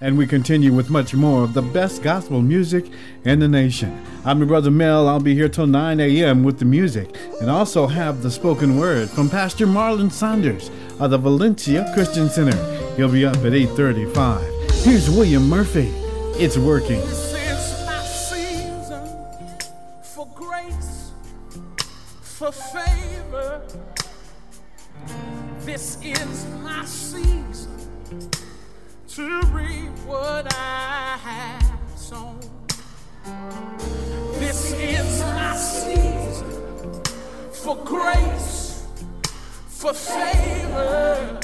And we continue with much more of the best gospel music in the nation. I'm your brother Mel. I'll be here till 9 a.m. with the music and also have the spoken word from Pastor Marlon Saunders of the Valencia Christian Center. He'll be up at 8:35. Here's William Murphy. It's working. For grace, for favor.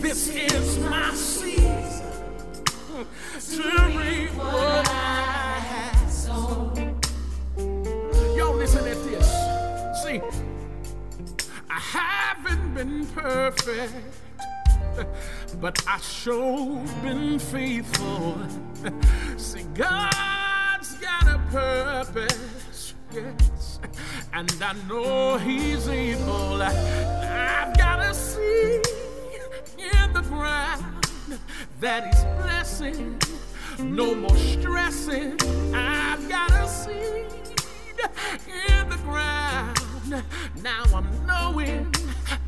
This is my season to reap what I have sown. Y'all listen at this. See, I haven't been perfect, but I sure been faithful. See, God's got a purpose, yes, and I know He's able. I've got a seed in the ground that He's blessing. No more stressing. I've got a seed in the ground. Now I'm knowing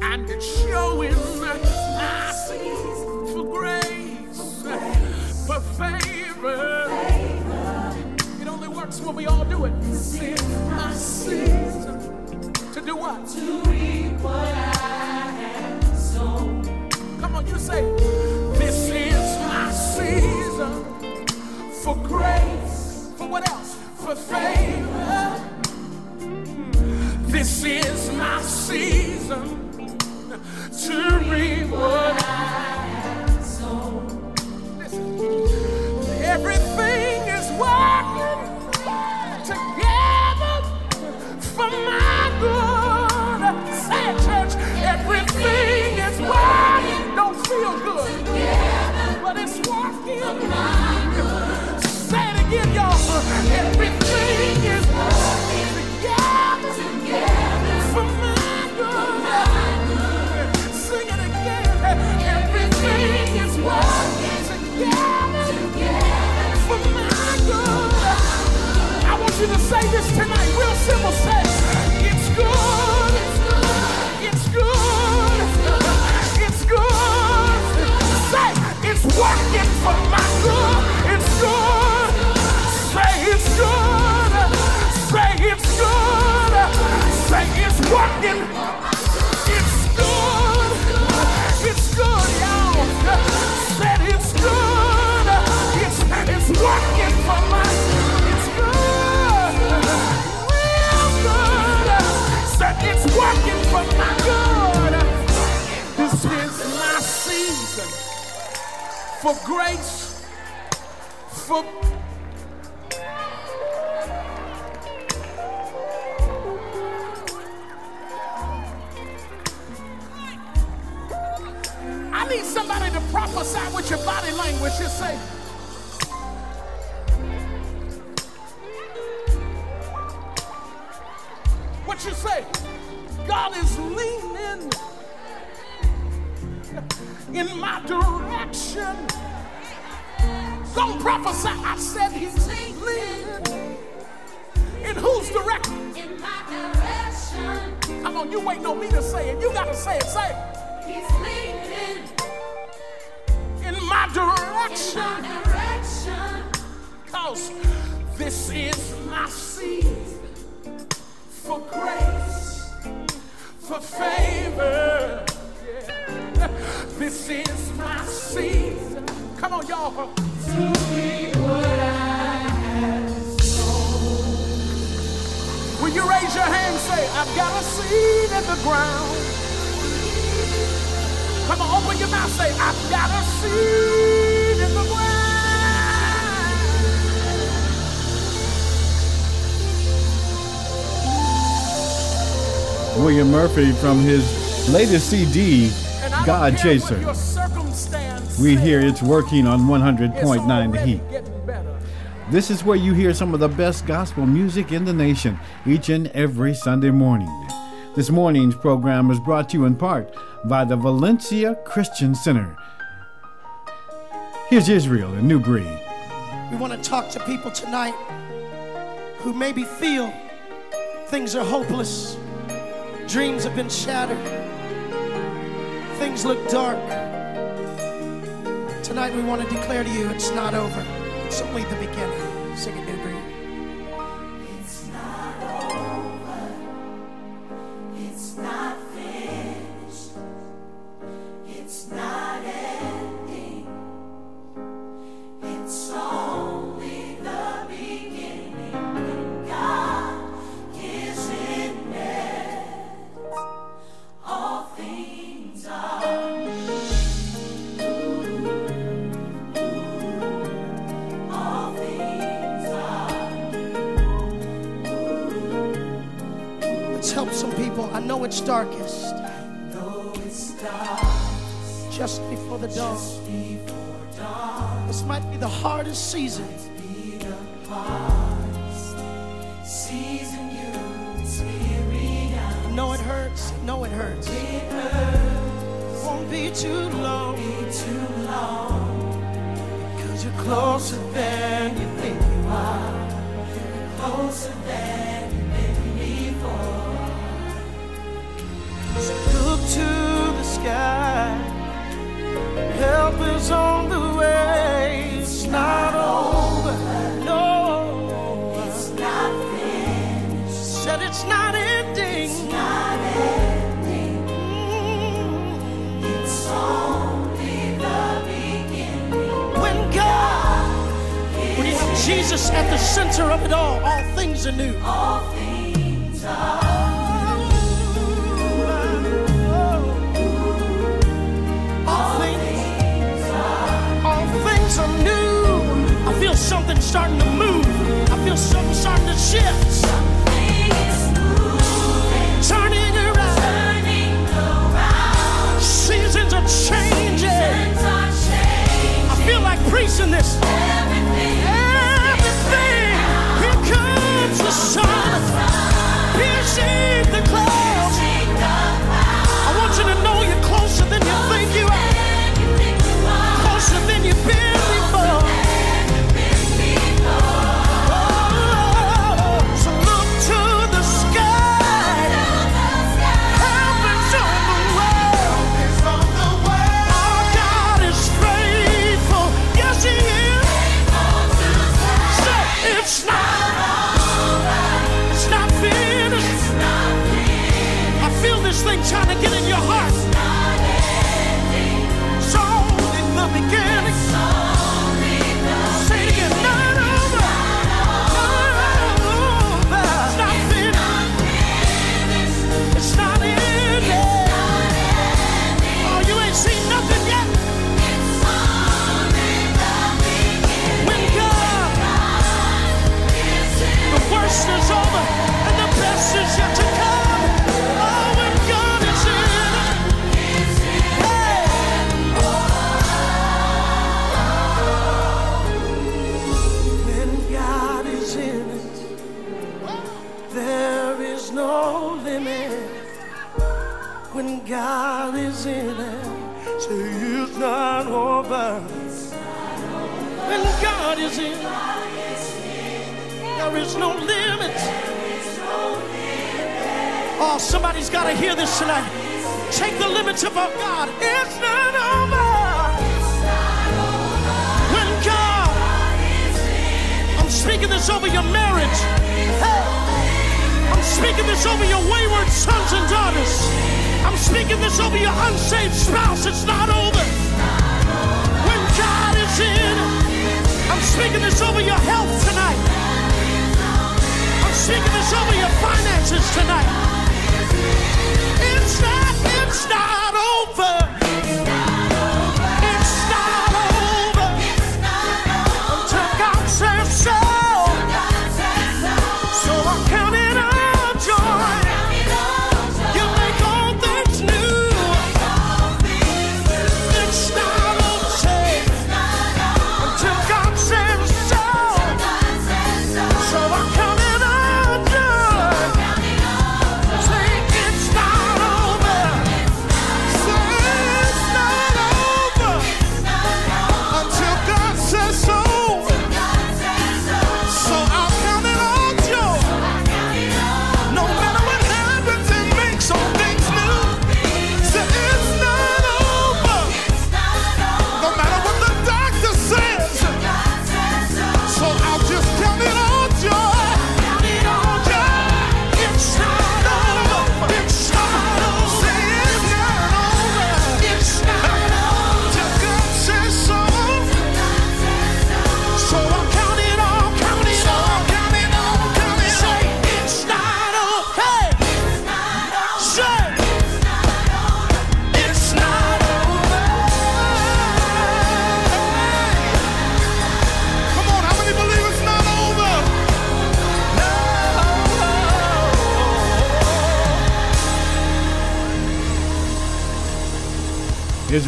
and it's showing my seed for grace, for favor. Works when we all do it. This my season to do what? To reap what I have sown. Come on, you say, This is my season for grace. For what else? For favor. This is my season to reap what say this tonight, real simple. Say, for grace, for I need somebody to prophesy with your body language. Just say, What you say? God is leaning in my direction. Don't prophesy. I said he's leaning. In whose direction? In my direction, Come on, you waiting on me to say it. You gotta say it. Say it. he's leading In my direction. my direction. Cause this is my season for grace, for favor. This is my season. Come on, y'all. To what I have. Will you raise your hand and say, I've got a seed in the ground? Come on, open your mouth. Say, I've got a seed in the ground. William Murphy from his latest CD, God Chaser. We hear it's working on 100.9 The Heat. This is where you hear some of the best gospel music in the nation each and every Sunday morning. This morning's program is brought to you in part by the Valencia Christian Center. Here's Israel a New Breed. We want to talk to people tonight who maybe feel things are hopeless, dreams have been shattered things look dark, tonight we want to declare to you it's not over. It's only the beginning. Sing it. know it's darkest. though it's dark, just before the dawn. Before dawn. This might be the hardest season. The hardest season I know it hurts. I know it hurts. It hurts. Won't be too long. Won't be too long. Cause you're closer than you Jesus at the center of it all. All things are new. All things are new. I feel something starting to move. I feel something starting to shift. Something is moving. Turning around. Turning around. Seasons are changing. Seasons are changing. I feel like preaching this. sun, piercing the clouds.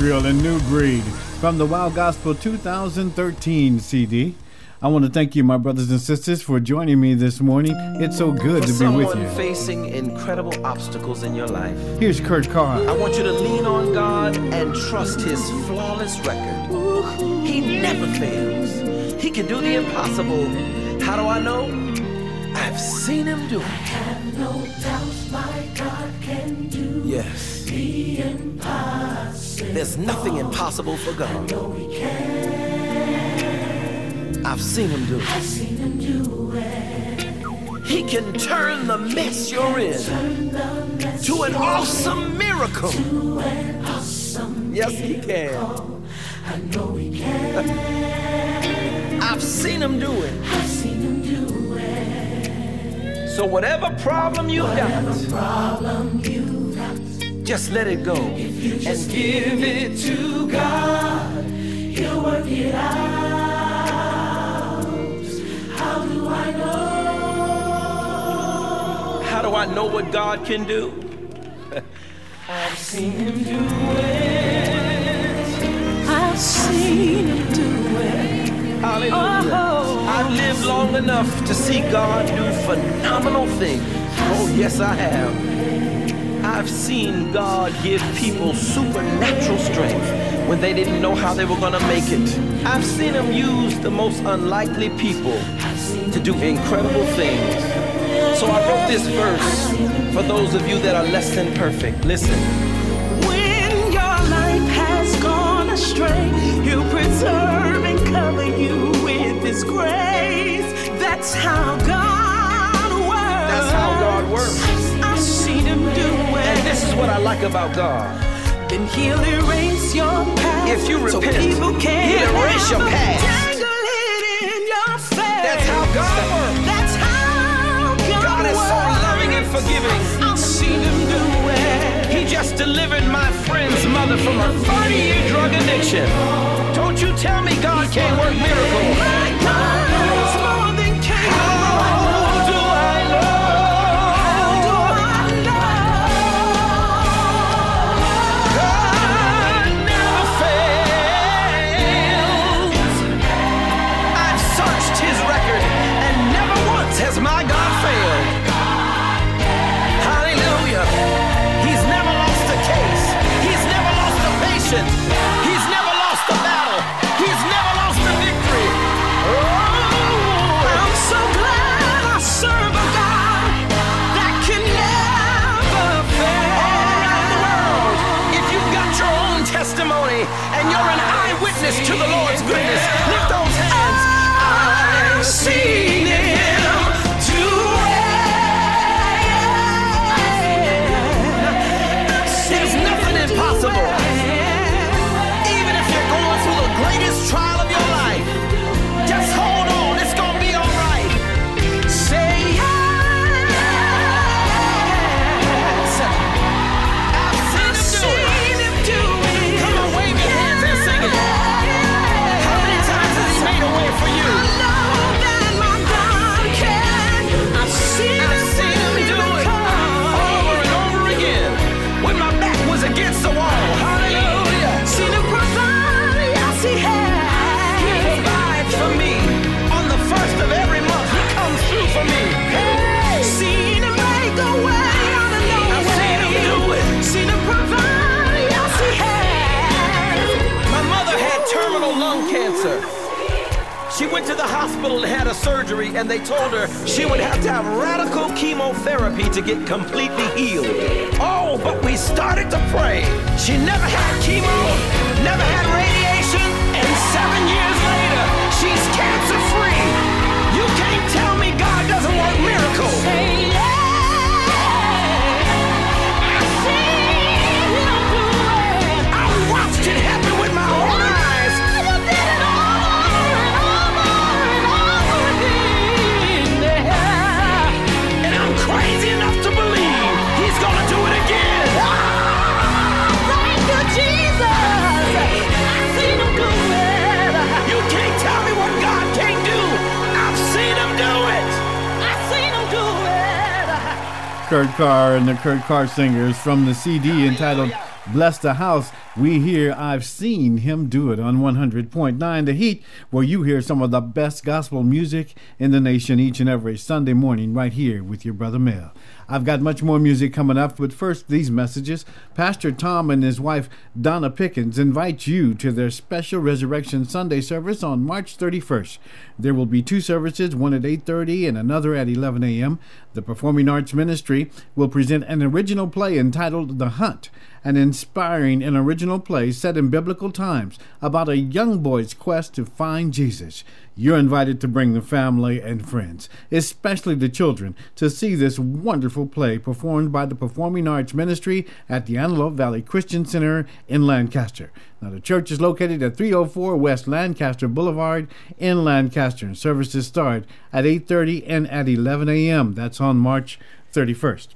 From the WOW Gospel 2013 CD. I want to thank you, my brothers and sisters, for joining me this morning. It's so good For to be with someone you. facing incredible obstacles in your life, Here's Kurt Carr. I want you to lean on God and trust His flawless record. He never fails. He can do the impossible. How do I know? I've seen Him do it. I have no doubt my God can do Yes. the impossible. There's nothing impossible for God. He can. I've seen Him do it. I've seen Him do it. He can turn the mess you're in mess to an awesome miracle. an awesome Yes, He can. I know He can. I've seen Him do it. I've seen Him do it. So, whatever problem you've Whatever got, problem you got, just let it go you just and give it to God. He'll work it out. How do I know? How do I know what God can do? I've seen Him do it. I've seen him do it. Hallelujah. Oh. I've lived long enough to see God do phenomenal things. Oh, yes, I have. I've seen God give people supernatural strength when they didn't know how they were going to make it. I've seen Him use the most unlikely people to do incredible things. So I wrote this verse for those of you that are less than perfect. Listen. When your life has gone astray, His grace. That's how God works. That's how God works. I've seen Him do And this is what I like about God. Then He'll erase your past. If you so repent, people can't He'll erase your past. Tangle it in your face. That's how God works. That's how God, God is so loving and forgiving. I've seen Him do it. He just delivered my friend's mother from a 30 year drug addiction. Don't you tell me God can't work miracles. She went to the hospital and had a surgery, and they told her she would have to have radical chemotherapy to get completely healed. Oh, but we started to pray. She never had chemo, never had radiation, and seven years Kurt Carr and the Kurt Carr Singers from the CD entitled Bless the House. We hear I've seen him do it on 100.9 The Heat, where you hear some of the best gospel music in the nation each and every Sunday morning right here with your brother Mel. I've got much more music coming up, but first, these messages. Pastor Tom and his wife, Donna Pickens, invite you to their special Resurrection Sunday service on March 31st. There will be two services, one at 8.30 and another at 11 a.m. The Performing Arts Ministry will present an original play entitled The Hunt an inspiring and original play set in biblical times about a young boy's quest to find Jesus. You're invited to bring the family and friends, especially the children, to see this wonderful play performed by the Performing Arts Ministry at the Antelope Valley Christian Center in Lancaster. Now, the church is located at 304 West Lancaster Boulevard in Lancaster, and services start at 8:30 and at 11 a.m. That's on March 31st.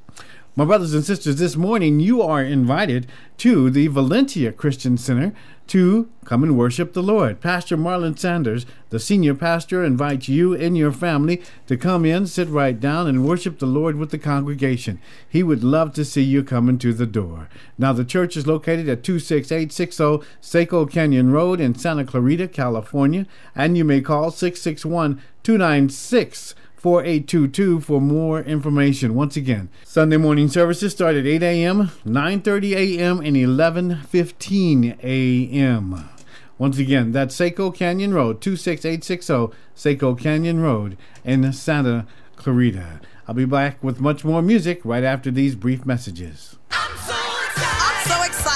My brothers and sisters, this morning you are invited to the Valencia Christian Center to come and worship the Lord. Pastor Marlon Saunders, the senior pastor, invites you and your family to come in, sit right down, and worship the Lord with the congregation. He would love to see you coming to the door. Now, the church is located at 26860 Seco Canyon Road in Santa Clarita, California, and you may call 661 296 4822 for more information. Once again, Sunday morning services start at 8 a.m., 9:30 a.m., and 11:15 a.m. Once again, that's Seco Canyon Road, 26860 Seco Canyon Road in Santa Clarita. I'll be back with much more music right after these brief messages.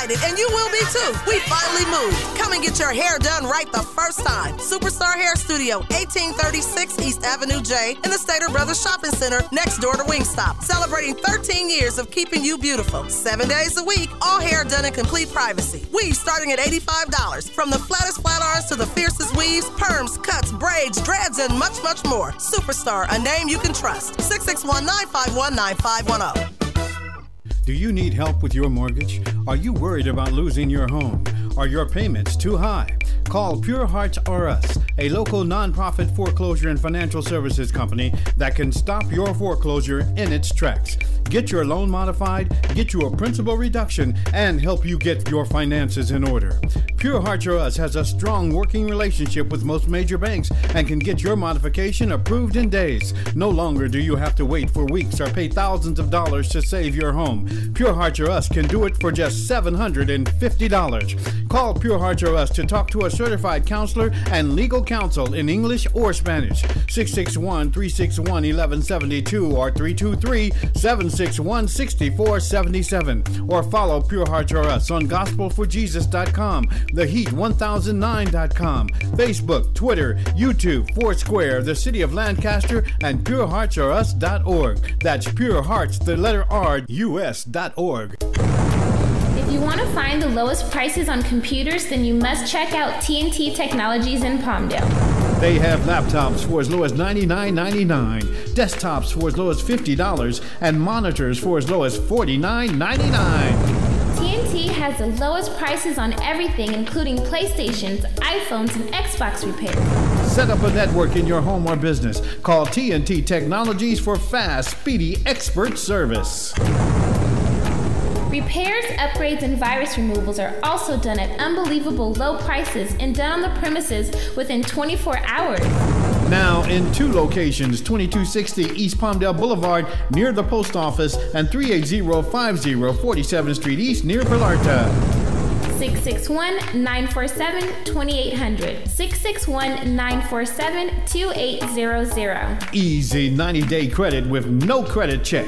Excited, and you will be too. We finally moved. Come and get your hair done right the first time. Superstar Hair Studio, 1836 East Avenue J, in the Stater Brothers Shopping Center, next door to Wingstop. Celebrating 13 years of keeping you beautiful. Seven days a week, all hair done in complete privacy. Weaves starting at $85. From the flattest flat irons to the fiercest weaves, perms, cuts, braids, dreads, and much, much more. Superstar, a name you can trust. 661 951 9510. Do you need help with your mortgage? Are you worried about losing your home? Are your payments too high? Call Pure Hearts R Us, a local nonprofit foreclosure and financial services company that can stop your foreclosure in its tracks. Get your loan modified, get you a principal reduction, and help you get your finances in order. Pure Hearts R Us has a strong working relationship with most major banks and can get your modification approved in days. No longer do you have to wait for weeks or pay thousands of dollars to save your home. Pure Hearts R Us can do it for just $750. Call Pure Hearts R Us to talk to a certified counselor and legal counsel in English or Spanish. 661 361 1172 or 323 761 6477. Or follow Pure Hearts R Us on gospelforjesus.com, theheat1009.com, Facebook, Twitter, YouTube, Foursquare, the City of Lancaster, and pureheartsrus.org. That's Pure Hearts, the letter R, US.org. If you want to find the lowest prices on computers, then you must check out TNT Technologies in Palmdale. They have laptops for as low as $99.99, desktops for as low as $50, and monitors for as low as $49.99. TNT has the lowest prices on everything, including PlayStations, iPhones, and Xbox repairs. Set up a network in your home or business. Call TNT Technologies for fast, speedy, expert service. Repairs, upgrades, and virus removals are also done at unbelievable low prices and done on the premises within 24 hours. Now in two locations 2260 East Palmdale Boulevard near the post office and 38050 47th Street East near Villarta. 661 947 2800. 661 947 2800. Easy 90 day credit with no credit check.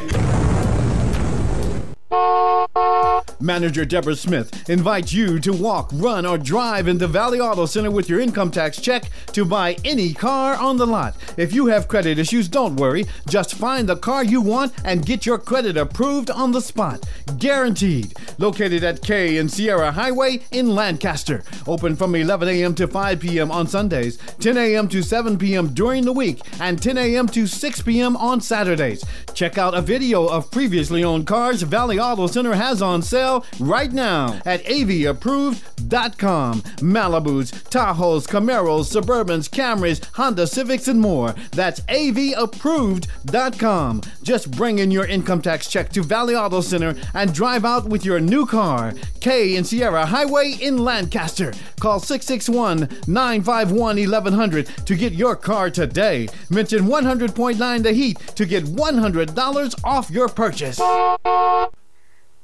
Manager Deborah Smith invites you to walk, run, or drive in the Valley Auto Center with your income tax check to buy any car on the lot. If you have credit issues, don't worry. Just find the car you want and get your credit approved on the spot. Guaranteed. Located at K and Sierra Highway in Lancaster. Open from 11 a.m. to 5 p.m. on Sundays, 10 a.m. to 7 p.m. during the week, and 10 a.m. to 6 p.m. on Saturdays. Check out a video of previously owned cars Valley Auto Center has on sale sale right now at avapproved.com. Malibus, Tahoes, Camaros, Suburbans, Camrys, Honda Civics, and more. That's avapproved.com. Just bring in your income tax check to Valley Auto Center and drive out with your new car. K and Sierra Highway in Lancaster. Call 661 951 1100 to get your car today. Mention 100.9 The Heat to get $100 off your purchase.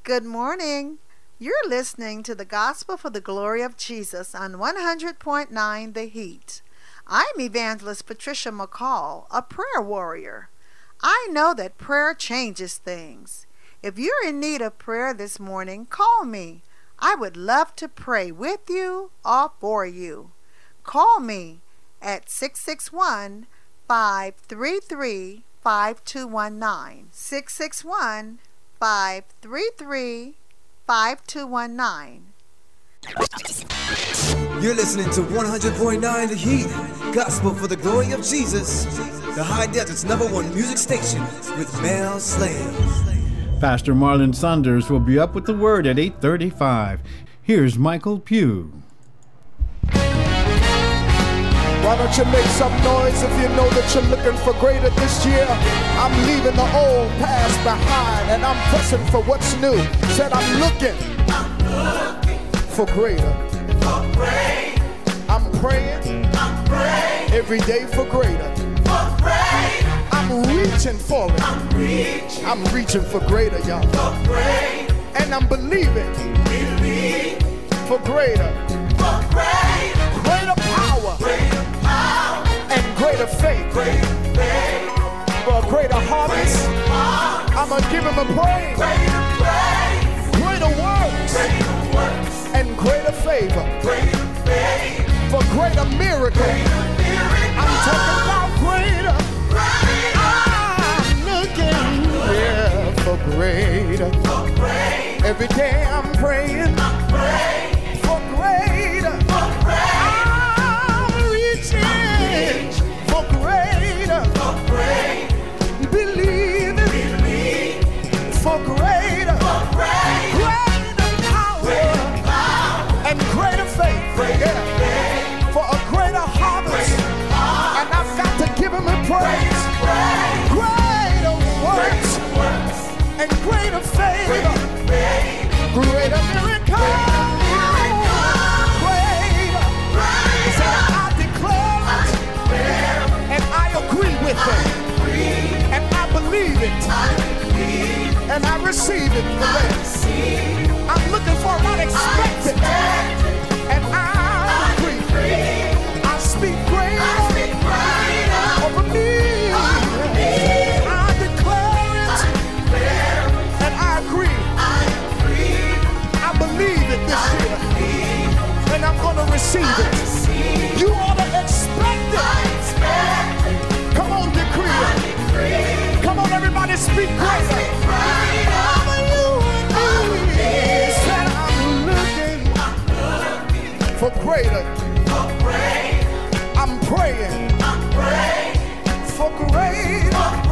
Good morning. You're listening to the Gospel for the Glory of Jesus on 100.9 The Heat. I'm Evangelist Patricia McCall, a prayer warrior. I know that prayer changes things. If you're in need of prayer this morning, call me. I would love to pray with you or for you. Call me at 661 533 5219. 661 533 5219. You're listening to 100.9 The Heat, Gospel for the Glory of Jesus, the High Desert's number one music station with Mel Slade. Pastor Marlon Saunders will be up with the word at 8:35. Here's Michael Pugh. Why don't you make some noise if you know that you're looking for greater this year? I'm leaving the old past behind and I'm pressing for what's new. Said I'm looking, for greater. I'm praying, every day for greater. I'm reaching for it. I'm reaching for greater, y'all. And I'm believing for greater. For Greater and greater faith. For a greater harvest, I'ma give him a praise. Greater praise. greater works and greater favor. For greater miracle. I'm talking about greater. I'm looking yeah, for greater. Every day I'm praying for greater. Greater favor. Greater miracle. Greater. So I declare it. And I agree with it. And I believe it. And I receive it. I'm looking for unexpected. And I agree. I speak greater I'm going to receive it. You ought to expect it. Come on, decree it. Come on, everybody, speak greater. Over you and me. I'm for greater. I'm praying for greater.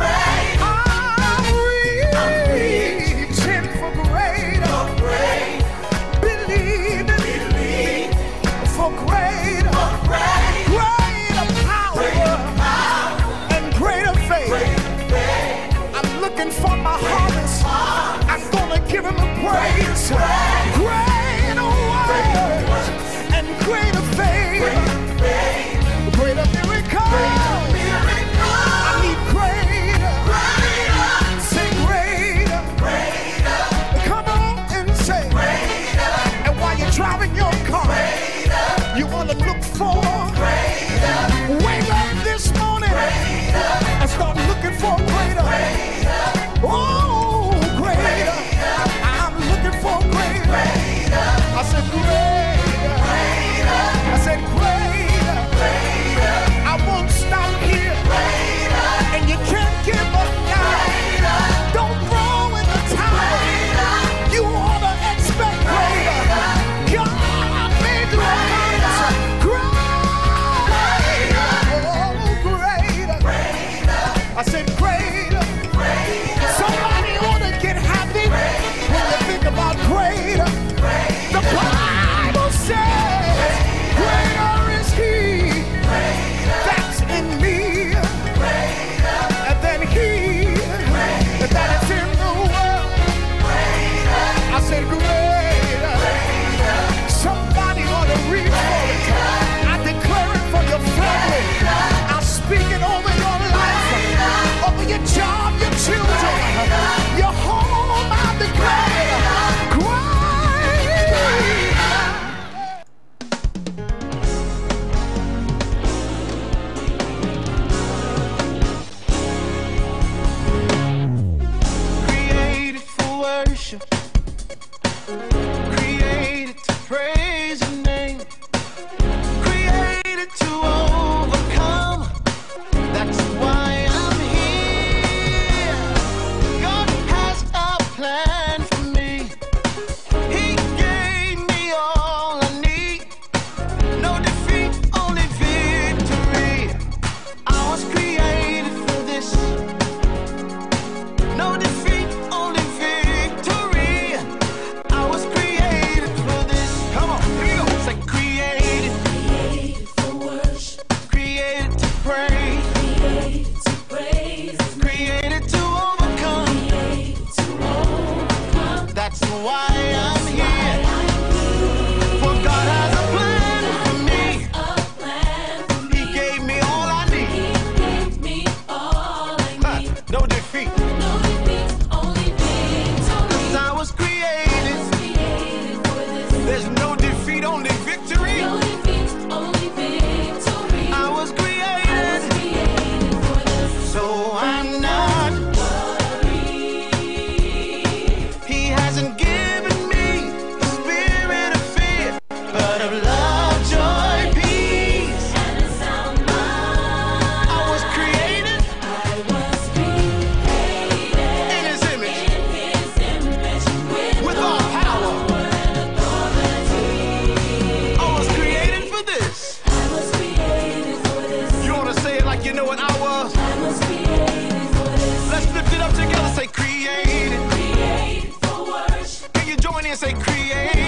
Can you join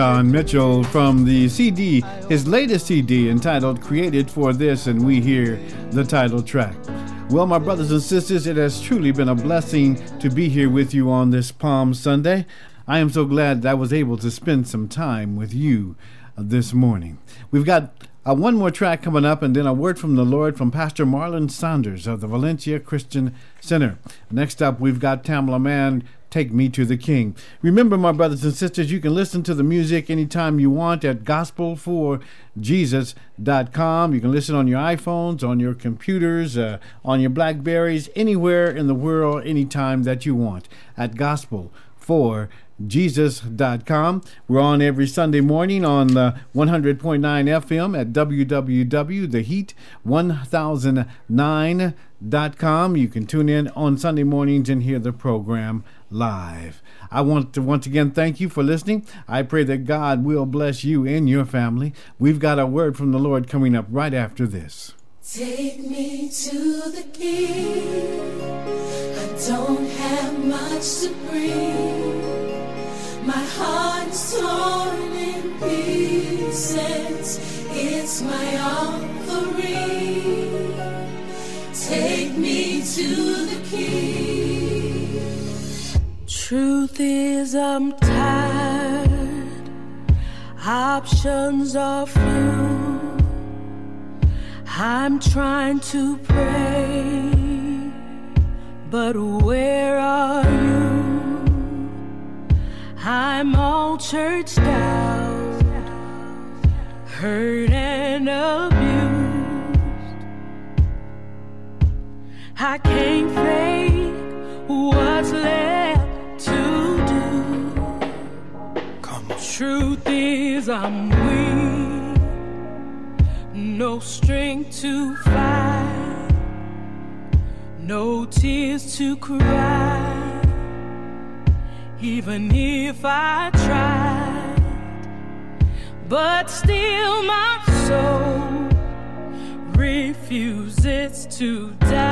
Vashawn Mitchell from the CD, his latest CD entitled Created for This, and we hear the title track. Well, my brothers and sisters, it has truly been a blessing to be here with you on this Palm Sunday. I am so glad that I was able to spend some time with you uh, this morning. We've got uh, one more track coming up, and then a word from the Lord from Pastor Marlon Saunders of the Valencia Christian Center. Next up, we've got Tamela Mann Take Me to the King. Remember, my brothers and sisters, you can listen to the music anytime you want at gospelforjesus.com. You can listen on your iPhones, on your computers, uh, on your Blackberries, anywhere in the world, anytime that you want at gospelforjesus.com. We're on every Sunday morning on uh, 100.9 FM at www.theheat1009.com. You can tune in on Sunday mornings and hear the program live. I want to once again thank you for listening. I pray that God will bless you and your family. We've got a word from the Lord coming up right after this. Take me to the king. I don't have much to bring. My heart is torn in pieces. It's my offering. Take me to the king. Truth is, I'm tired. Options are few. I'm trying to pray, but where are you? I'm all churched out, hurt and abused. I can't fake what's left to do. Come on. Truth is, I'm weak, no strength to fight, no tears to cry. Even if I tried, but still my soul refuses to die.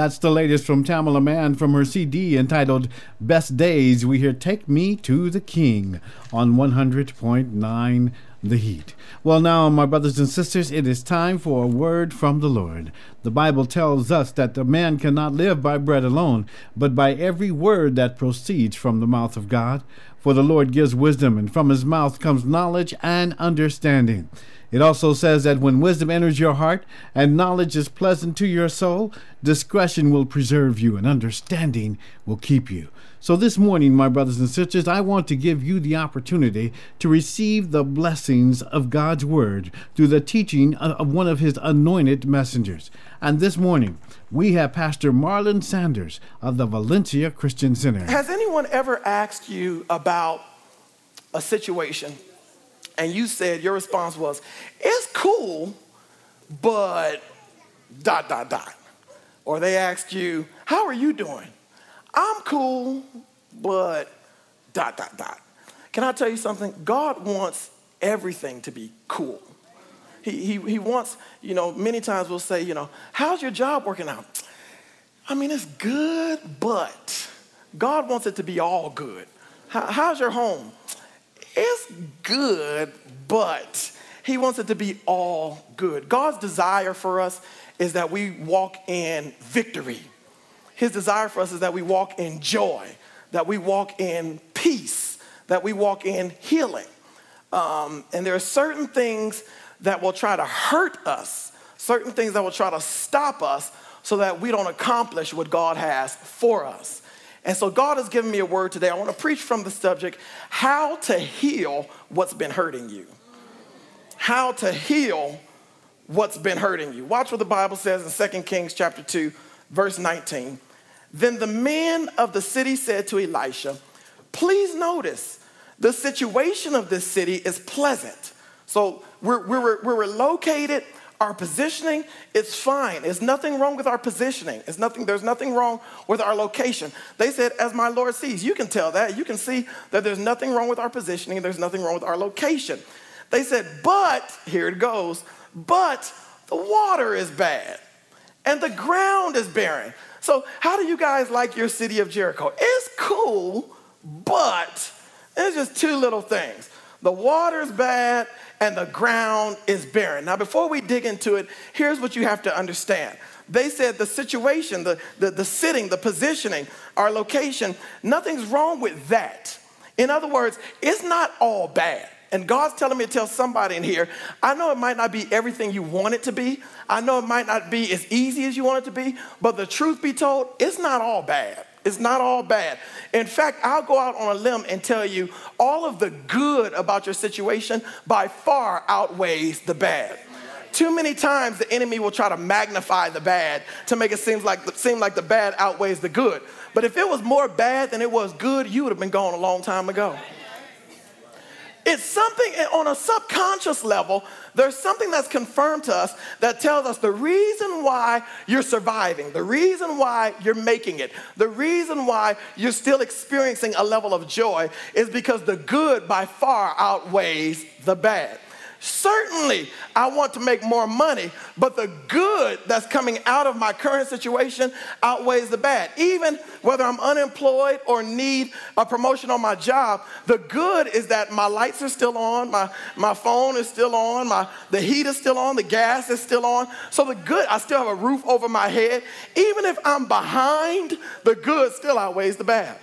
That's the latest from Tamela Mann from her CD entitled Best Days. We hear Take Me to the King on 100.9 The Heat. Well, now, my brothers and sisters, it is time for a word from the Lord. The Bible tells us that the man cannot live by bread alone, but by every word that proceeds from the mouth of God. For the Lord gives wisdom, and from his mouth comes knowledge and understanding. It also says that when wisdom enters your heart and knowledge is pleasant to your soul, discretion will preserve you and understanding will keep you. So, this morning, my brothers and sisters, I want to give you the opportunity to receive the blessings of God's Word through the teaching of one of His anointed messengers. And this morning, we have Pastor Marlon Saunders of the Valencia Christian Center. Has anyone ever asked you about a situation and you said your response was, it's cool, but dot, dot, dot. Or they asked you, how are you doing? I'm cool, but dot, dot, dot. Can I tell you something? God wants everything to be cool. He, he, he wants, you know, many times we'll say, you know, how's your job working out? I mean, it's good, but God wants it to be all good. How, how's your home? It's good, but He wants it to be all good. God's desire for us is that we walk in victory. His desire for us is that we walk in joy, that we walk in peace, that we walk in healing. Um, and there are certain things that will try to hurt us, certain things that will try to stop us so that we don't accomplish what God has for us. And so God has given me a word today. I want to preach from the subject how to heal what's been hurting you. How to heal what's been hurting you. Watch what the Bible says in 2 Kings chapter 2, verse 19. Then the men of the city said to Elisha, Please notice, the situation of this city is pleasant. So we're, we're, we're located our positioning, it's fine. There's nothing wrong with our positioning. It's nothing, there's nothing wrong with our location. They said, as my Lord sees, you can tell that. You can see that there's nothing wrong with our positioning, there's nothing wrong with our location. They said, but, here it goes, but the water is bad and the ground is barren. So, how do you guys like your city of Jericho? It's cool, but it's just two little things. The water's bad and the ground is barren. Now, before we dig into it, here's what you have to understand. They said the situation, the, the, the sitting, the positioning, our location, nothing's wrong with that. In other words, it's not all bad. And God's telling me to tell somebody in here, I know it might not be everything you want it to be. I know it might not be as easy as you want it to be, but the truth be told, it's not all bad. It's not all bad. In fact, I'll go out on a limb and tell you all of the good about your situation by far outweighs the bad. Too many times the enemy will try to magnify the bad to make it seem like, seem like the bad outweighs the good. But if it was more bad than it was good, you would have been gone a long time ago. It's something on a subconscious level, there's something that's confirmed to us that tells us the reason why you're surviving, the reason why you're making it, the reason why you're still experiencing a level of joy is because the good by far outweighs the bad. Certainly, I want to make more money, but the good that's coming out of my current situation outweighs the bad. Even whether I'm unemployed or need a promotion on my job, the good is that my lights are still on, my, my phone is still on, my, the heat is still on, the gas is still on. So the good, I still have a roof over my head. Even if I'm behind, the good still outweighs the bad.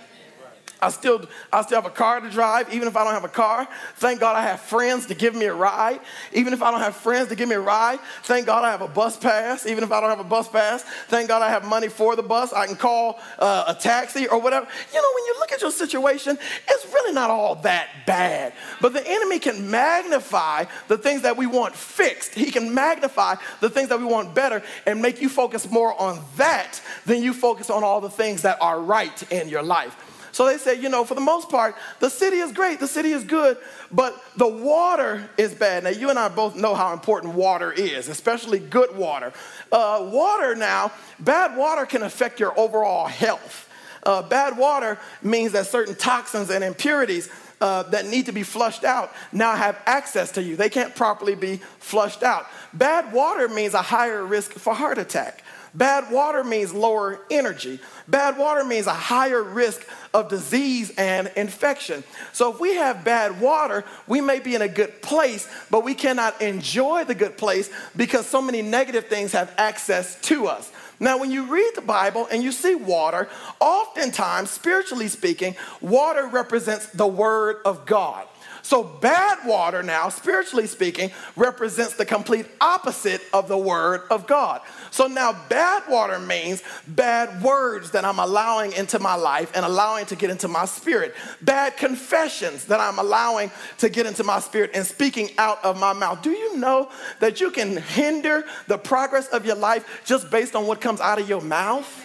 I still, I still have a car to drive, even if I don't have a car. Thank God I have friends to give me a ride. Even if I don't have friends to give me a ride, thank God I have a bus pass. Even if I don't have a bus pass, thank God I have money for the bus. I can call uh, a taxi or whatever. You know, when you look at your situation, it's really not all that bad. But the enemy can magnify the things that we want fixed. He can magnify the things that we want better and make you focus more on that than you focus on all the things that are right in your life. So they say, you know, for the most part, the city is great, the city is good, but the water is bad. Now, you and I both know how important water is, especially good water. Uh, water now, bad water can affect your overall health. Uh, bad water means that certain toxins and impurities uh, that need to be flushed out now have access to you. They can't properly be flushed out. Bad water means a higher risk for heart attack. Bad water means lower energy. Bad water means a higher risk of disease and infection. So if we have bad water, we may be in a good place, but we cannot enjoy the good place because so many negative things have access to us. Now, when you read the Bible and you see water, oftentimes, spiritually speaking, water represents the Word of God. So, bad water now, spiritually speaking, represents the complete opposite of the word of God. So, now bad water means bad words that I'm allowing into my life and allowing to get into my spirit, bad confessions that I'm allowing to get into my spirit and speaking out of my mouth. Do you know that you can hinder the progress of your life just based on what comes out of your mouth?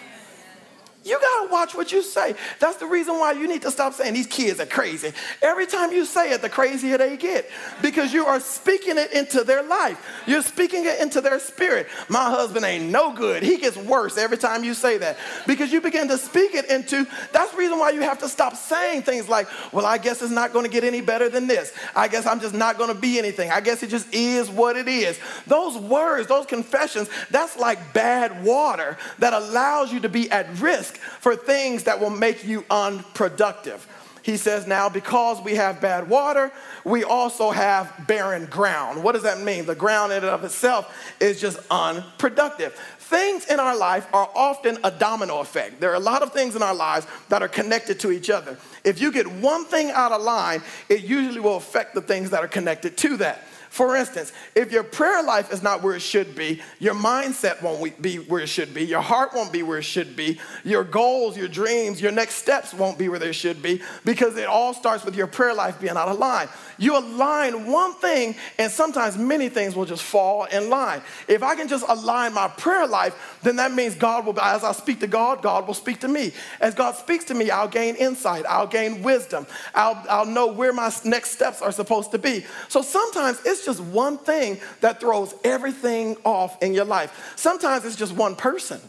You gotta watch what you say. That's the reason why you need to stop saying these kids are crazy. Every time you say it, the crazier they get because you are speaking it into their life. You're speaking it into their spirit. My husband ain't no good. He gets worse every time you say that because you begin to speak it into. That's the reason why you have to stop saying things like, well, I guess it's not gonna get any better than this. I guess I'm just not gonna be anything. I guess it just is what it is. Those words, those confessions, that's like bad water that allows you to be at risk for things that will make you unproductive. He says, now because we have bad water, we also have barren ground. What does that mean? The ground in and of itself is just unproductive. Things in our life are often a domino effect. There are a lot of things in our lives that are connected to each other. If you get one thing out of line, it usually will affect the things that are connected to that. For instance, if your prayer life is not where it should be, your mindset won't be where it should be, your heart won't be where it should be, your goals, your dreams, your next steps won't be where they should be because it all starts with your prayer life being out of line. You align one thing, and sometimes many things will just fall in line. If I can just align my prayer life, then that means God will, as I speak to God, God will speak to me. As God speaks to me, I'll gain insight, I'll gain wisdom, I'll, I'll know where my next steps are supposed to be. So sometimes it's just one thing that throws everything off in your life. Sometimes it's just one person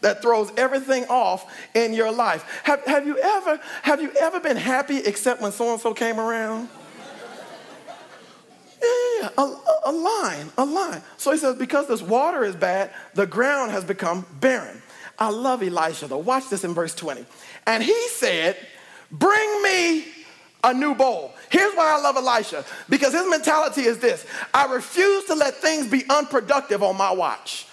that throws everything off in your life. Have, have, you, ever, have you ever been happy except when so and so came around? Yeah, a, a line, a line. So he says, because this water is bad, the ground has become barren. I love Elisha though. Watch this in verse 20. And he said, Bring me a new bowl. Here's why I love Elisha because his mentality is this I refuse to let things be unproductive on my watch.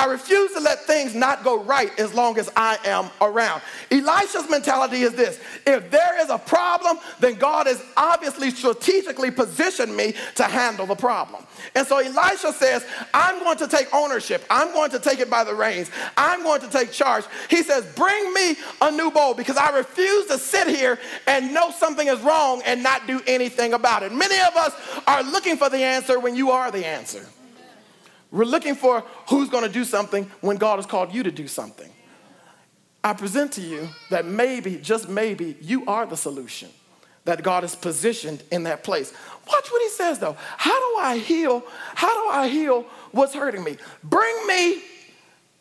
I refuse to let things not go right as long as I am around. Elisha's mentality is this if there is a problem, then God has obviously strategically positioned me to handle the problem. And so Elisha says, I'm going to take ownership. I'm going to take it by the reins. I'm going to take charge. He says, Bring me a new bowl because I refuse to sit here and know something is wrong and not do anything about it. Many of us are looking for the answer when you are the answer. We're looking for who's going to do something when God has called you to do something. I present to you that maybe, just maybe, you are the solution that God has positioned in that place. Watch what he says though. How do I heal? How do I heal what's hurting me? Bring me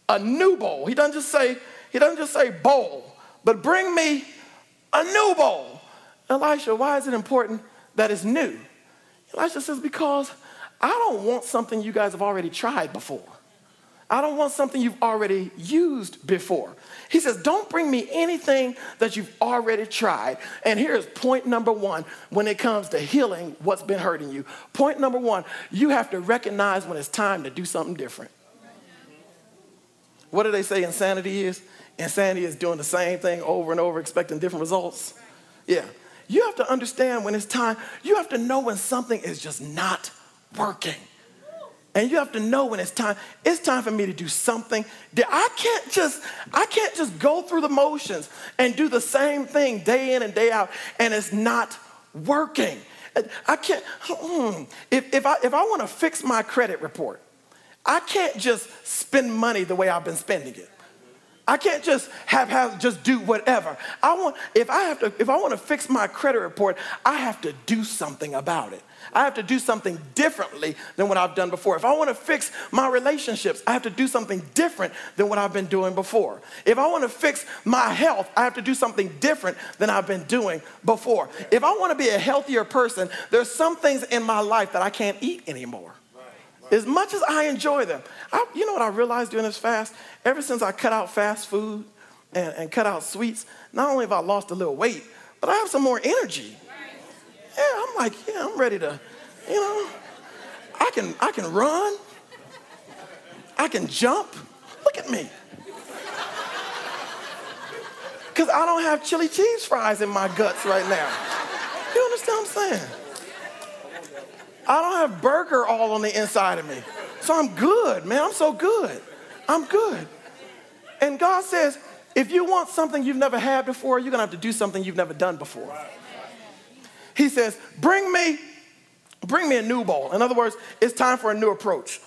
a new bowl. He doesn't just say, he doesn't just say bowl, but bring me a new bowl. Elisha, why is it important that it's new? Elisha says, because I don't want something you guys have already tried before. I don't want something you've already used before. He says, Don't bring me anything that you've already tried. And here's point number one when it comes to healing what's been hurting you. Point number one you have to recognize when it's time to do something different. What do they say insanity is? Insanity is doing the same thing over and over, expecting different results. Yeah. You have to understand when it's time, you have to know when something is just not working. And you have to know when it's time. It's time for me to do something. That I can't just, I can't just go through the motions and do the same thing day in and day out, and it's not working. I can't. Hmm, if, if I if I want to fix my credit report, I can't just spend money the way I've been spending it. I can't just have, have just do whatever. I want if I have to if I want to fix my credit report, I have to do something about it. I have to do something differently than what I've done before. If I want to fix my relationships, I have to do something different than what I've been doing before. If I want to fix my health, I have to do something different than I've been doing before. If I want to be a healthier person, there's some things in my life that I can't eat anymore. As much as I enjoy them, I, you know what I realized during this fast? Ever since I cut out fast food and, and cut out sweets, not only have I lost a little weight, but I have some more energy. Yeah, I'm like, yeah, I'm ready to, you know, I can, I can run. I can jump. Look at me. Because I don't have chili cheese fries in my guts right now. You understand what I'm saying? I don't have burger all on the inside of me. So I'm good, man. I'm so good. I'm good. And God says, if you want something you've never had before, you're gonna have to do something you've never done before. He says, bring me, bring me a new bowl. In other words, it's time for a new approach.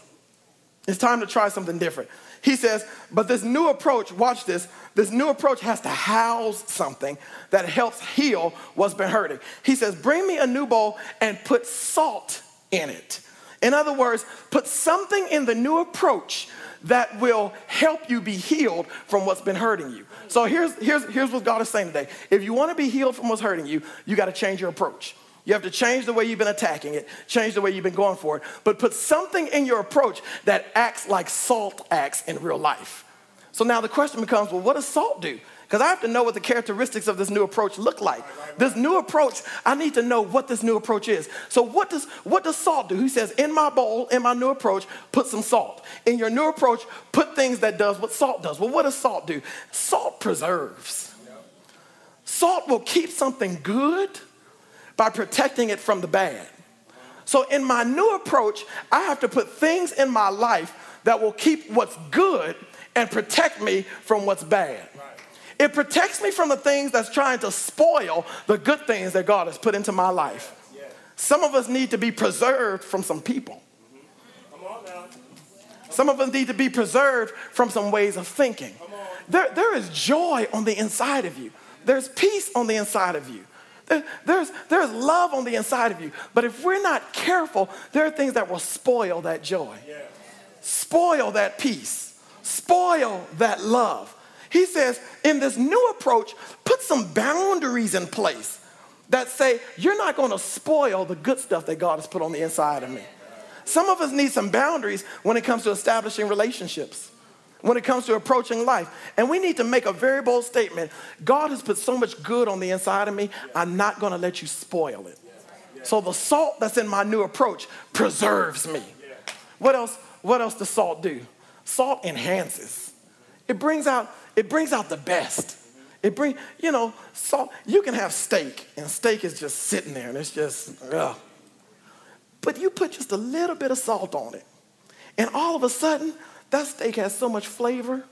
It's time to try something different. He says, but this new approach, watch this, this new approach has to house something that helps heal what's been hurting. He says, bring me a new bowl and put salt in it. In other words, put something in the new approach that will help you be healed from what's been hurting you. So here's, here's, here's what God is saying today. If you want to be healed from what's hurting you, you got to change your approach. You have to change the way you've been attacking it, change the way you've been going for it, but put something in your approach that acts like salt acts in real life. So now the question becomes well, what does salt do? Because I have to know what the characteristics of this new approach look like. This new approach, I need to know what this new approach is. So what does what does salt do? He says, in my bowl, in my new approach, put some salt. In your new approach, put things that does what salt does. Well, what does salt do? Salt preserves. Salt will keep something good by protecting it from the bad. So in my new approach, I have to put things in my life that will keep what's good and protect me from what's bad. It protects me from the things that's trying to spoil the good things that God has put into my life. Some of us need to be preserved from some people. Some of us need to be preserved from some ways of thinking. There, there is joy on the inside of you. There's peace on the inside of you. There, there's, there's love on the inside of you. But if we're not careful, there are things that will spoil that joy, spoil that peace, spoil that love. He says, in this new approach, put some boundaries in place that say, you're not going to spoil the good stuff that God has put on the inside of me. Some of us need some boundaries when it comes to establishing relationships, when it comes to approaching life. And we need to make a very bold statement God has put so much good on the inside of me, I'm not to let you spoil it. So the salt that's in my new approach preserves me. What else? What else does salt do? Salt enhances. It brings out it brings out the best. It bring, you know, salt. You can have steak, and steak is just sitting there, and it's just, ugh. But you put just a little bit of salt on it, and all of a sudden, that steak has so much flavor.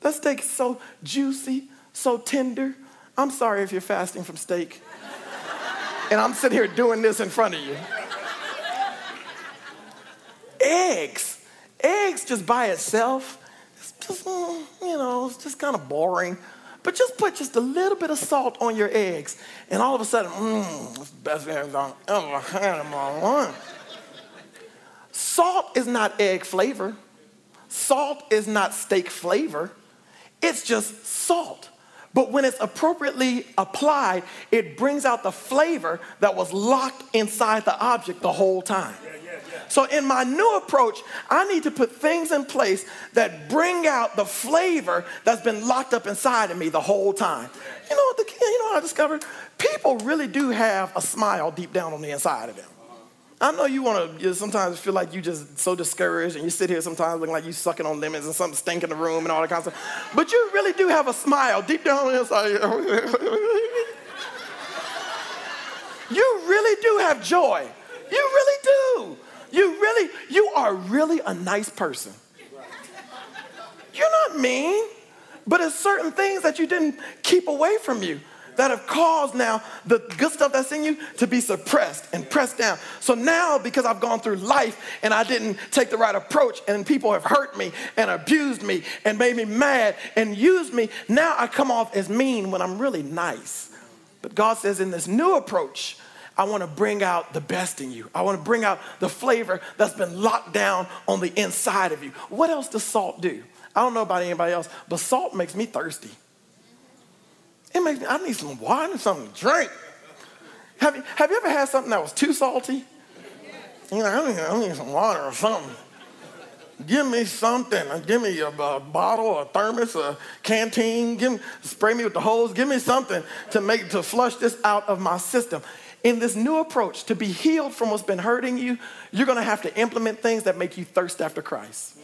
That steak is so juicy, so tender. I'm sorry if you're fasting from steak, and I'm sitting here doing this in front of you. Eggs, eggs just by itself just, mm, you know, it's just kind of boring. But just put just a little bit of salt on your eggs, and all of a sudden, mmm, it's the best eggs I've ever had in my life. Salt is not egg flavor. Salt is not steak flavor. It's just salt. But when it's appropriately applied, it brings out the flavor that was locked inside the object the whole time. So, in my new approach, I need to put things in place that bring out the flavor that's been locked up inside of me the whole time. You know what? The, you know what I discovered? People really do have a smile deep down on the inside of them. I know you want to sometimes feel like you just so discouraged and you sit here sometimes looking like you're sucking on lemons and something stink in the room and all that kind of stuff. But you really do have a smile deep down inside. you really do have joy. You really do. You really, you are really a nice person. You're not mean, but it's certain things that you didn't keep away from you that have caused now the good stuff that's in you to be suppressed and pressed down. So now, because I've gone through life and I didn't take the right approach, and people have hurt me and abused me and made me mad and used me, now I come off as mean when I'm really nice. But God says, in this new approach, I want to bring out the best in you. I want to bring out the flavor that's been locked down on the inside of you. What else does salt do? I don't know about anybody else, but salt makes me thirsty. It makes me, I need some water or something to drink. Have you, have you ever had something that was too salty? You know, I need, I need some water or something. Give me something. Uh, give me a, a, bottle, a thermos, a canteen. Give spray me with the hose. Give me something to make to flush this out of my system in this new approach to be healed from what's been hurting you, you're to have to implement things that make you thirst after Christ.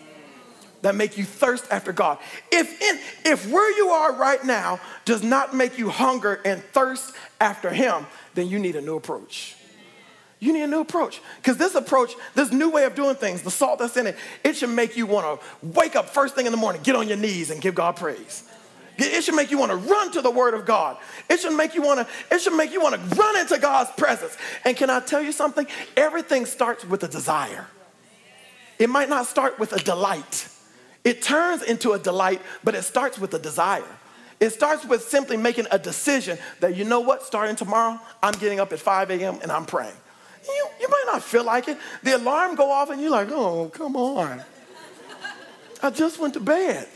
That make you thirst after God. If in, if where you are right now does not make you hunger and thirst after him, then you need a new approach. You need a new approach. Because this approach, this new way of doing things, the salt that's in it, it should make you want to wake up first thing in the morning, get on your knees, and give God praise. It should make you want to run to the word of God. It should make you want to, it should make you want to run into God's presence. And can I tell you something? Everything starts with a desire. It might not start with a delight. It turns into a delight, but it starts with a desire. It starts with simply making a decision that, you know what, starting tomorrow, I'm getting up at 5 a.m. and I'm praying. You, you might not feel like it. The alarm go off and you're like, oh, come on. I just went to bed.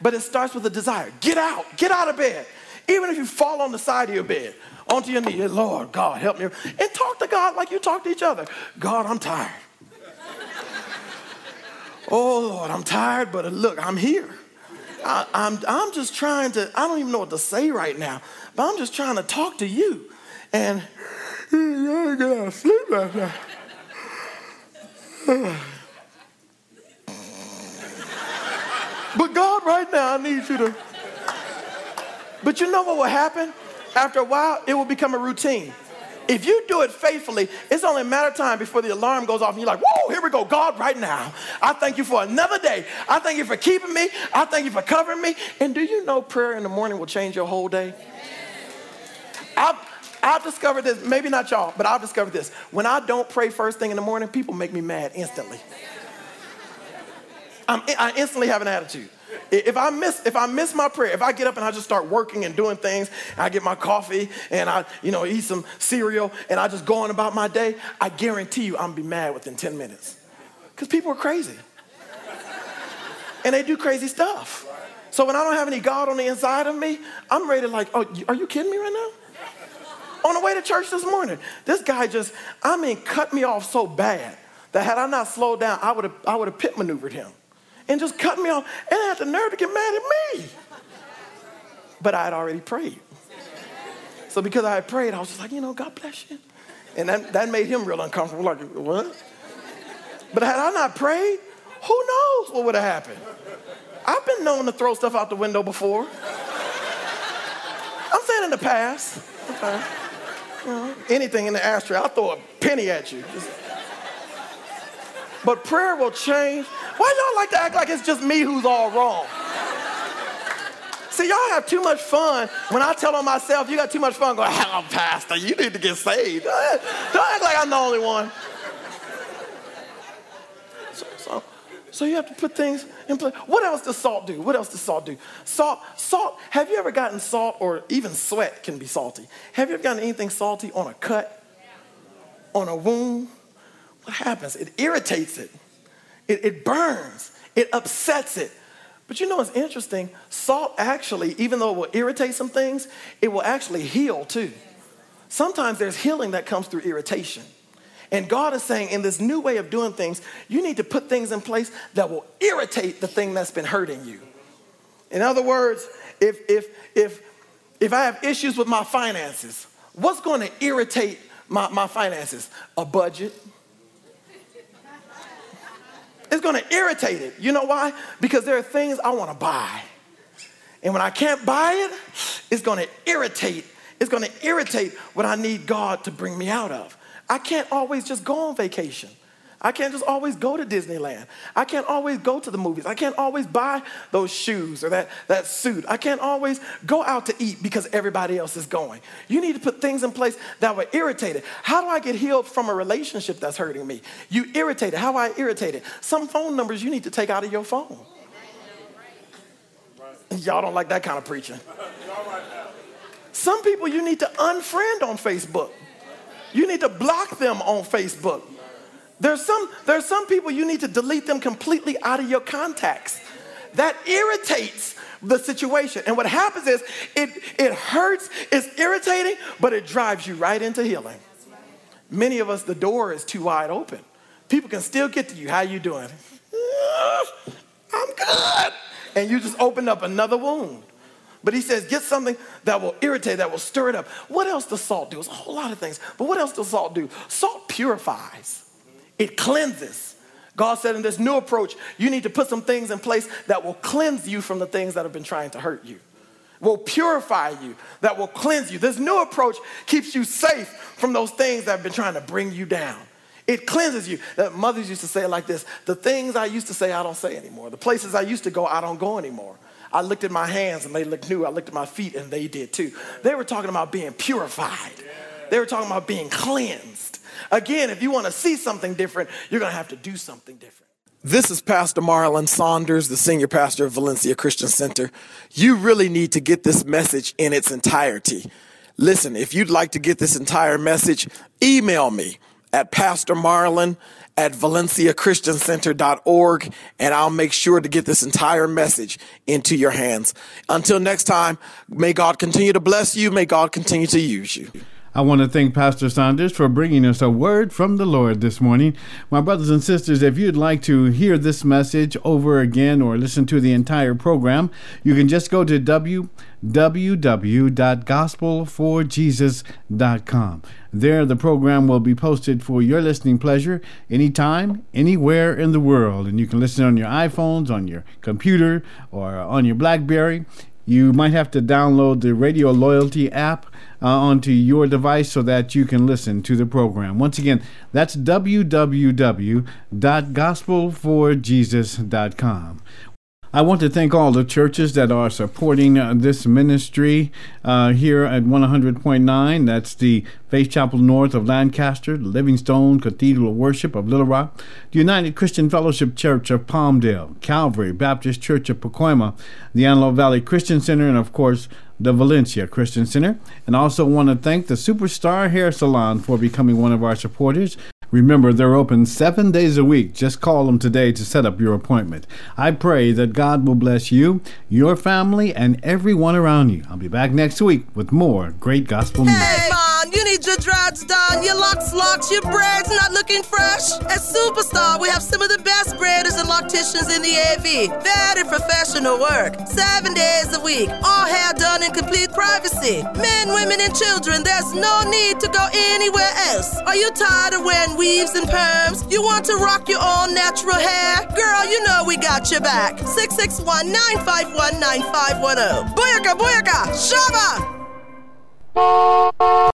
But it starts with a desire. Get out. Get out of bed. Even if you fall on the side of your bed, onto your knee, Lord, God, help me. And talk to God like you talk to each other. God, I'm tired. oh, Lord, I'm tired, but look, I'm here. I, am I'm, I'm just trying to, I don't even know what to say right now, but I'm just trying to talk to you. And I get out sleep last night. but God, right now, I need you to. But you know what will happen? After a while, it will become a routine. If you do it faithfully, it's only a matter of time before the alarm goes off and you're like, whoa, here we go. God, right now, I thank you for another day. I thank you for keeping me. I thank you for covering me. And do you know prayer in the morning will change your whole day? I've, I've discovered this, maybe not y'all, but I've discovered this. When I don't pray first thing in the morning, people make me mad instantly. I'm, I instantly have an attitude. If I miss, if I miss my prayer, if I get up and I just start working and doing things, I get my coffee and I, you know, eat some cereal and I just go on about my day, I guarantee you I'm gonna be mad within 10 minutes. Because people are crazy. And they do crazy stuff. So when I don't have any God on the inside of me, I'm ready to like, oh, are you kidding me right now? On the way to church this morning, this guy just, I mean, cut me off so bad that had I not slowed down, I would have I would have pit maneuvered him and just cut me off and had the nerve to get mad at me. But I had already prayed. So because I had prayed, I was just like, you know, God bless you. And that, that made him real uncomfortable. Like, what? But had I not prayed, who knows what would have happened? I've been known to throw stuff out the window before. I'm saying in the past. Okay. You know, anything in the ashtray, I'll throw a penny at you. Just, but prayer will change. Why y'all like to act like it's just me who's all wrong? See, y'all have too much fun when I tell on myself, you got too much fun going, oh, Pastor, you need to get saved. Don't act like I'm the only one. So, so, so you have to put things in place. What else does salt do? What else does salt do? Salt, salt, have you ever gotten salt or even sweat can be salty? Have you ever gotten anything salty on a cut? On a wound? What happens? It irritates it, it, it burns, it upsets it. But you know what's interesting? Salt actually, even though it will irritate some things, it will actually heal too. Sometimes there's healing that comes through irritation. And God is saying, in this new way of doing things, you need to put things in place that will irritate the thing that's been hurting you. In other words, if, if, if, if I have issues with my finances, what's going to irritate my, my finances? A budget, it's to irritate it. You know why? Because there are things I want to buy. And when I can't buy it, it's to irritate. It's to irritate what I need God to bring me out of. I can't always just go on vacation. I can't just always go to Disneyland. I can't always go to the movies. I can't always buy those shoes or that, that suit. I can't always go out to eat because everybody else is going. You need to put things in place that were irritate it. How do I get healed from a relationship that's hurting me? You irritate it. How I irritate it? Some phone numbers you need to take out of your phone. Y'all don't like that kind of preaching. Some people you need to unfriend on Facebook. You need to block them on Facebook. There's some, there's some people you need to delete them completely out of your contacts. That irritates the situation. And what happens is it, it hurts, it's irritating, but it drives you right into healing. Many of us, the door is too wide open. People can still get to you. How you doing? I'm good. And you just open up another wound. But he says, get something that will irritate, that will stir it up. What else does salt do? It's a whole lot of things. But what else does salt do? Salt purifies. It cleanses. God said in this new approach, you need to put some things in place that will cleanse you from the things that have been trying to hurt you. will purify you, that will cleanse you. This new approach keeps you safe from those things that have been trying to bring you down. It cleanses you. That mothers used to say it like this the things I used to say, I don't say anymore. The places I used to go, I don't go anymore. I looked at my hands and they looked new. I looked at my feet and they did too. They were talking about being purified, they were talking about being cleansed. Again, if you want to see something different, you're going to have to do something different. This is Pastor Marlon Saunders, the senior pastor of Valencia Christian Center. You really need to get this message in its entirety. Listen, if you'd like to get this entire message, email me at Pastor Marlon at valenciachristiancenter.org and I'll make sure to get this entire message into your hands. Until next time, may God continue to bless you. May God continue to use you. I want to thank Pastor Saunders for bringing us a word from the Lord this morning. My brothers and sisters, if you'd like to hear this message over again or listen to the entire program, you can just go to www.gospelforjesus.com. There, the program will be posted for your listening pleasure anytime, anywhere in the world. And you can listen on your iPhones, on your computer, or on your Blackberry. You might have to download the Radio Loyalty app uh, onto your device so that you can listen to the program. Once again, that's www.gospelforjesus.com. I want to thank all the churches that are supporting uh, this ministry uh, here at 100.9. That's the Faith Chapel North of Lancaster, the Livingstone Cathedral of Worship of Littlerock, the United Christian Fellowship Church of Palmdale, Calvary Baptist Church of Pacoima, the Antelope Valley Christian Center, and of course, the Valencia Christian Center. And also want to thank the Superstar Hair Salon for becoming one of our supporters. Remember, they're open seven days a week. Just call them today to set up your appointment. I pray that God will bless you, your family, and everyone around you. I'll be back next week with more great gospel music. You need your dreads done, your locks locked, your braids not looking fresh. At Superstar, we have some of the best braiders and locticians in the AV. Very professional work. Seven days a week. All hair done in complete privacy. Men, women, and children, there's no need to go anywhere else. Are you tired of wearing weaves and perms? You want to rock your own natural hair? Girl, you know we got your back. 661 951 9510. Booyaka, booyaka, shaba!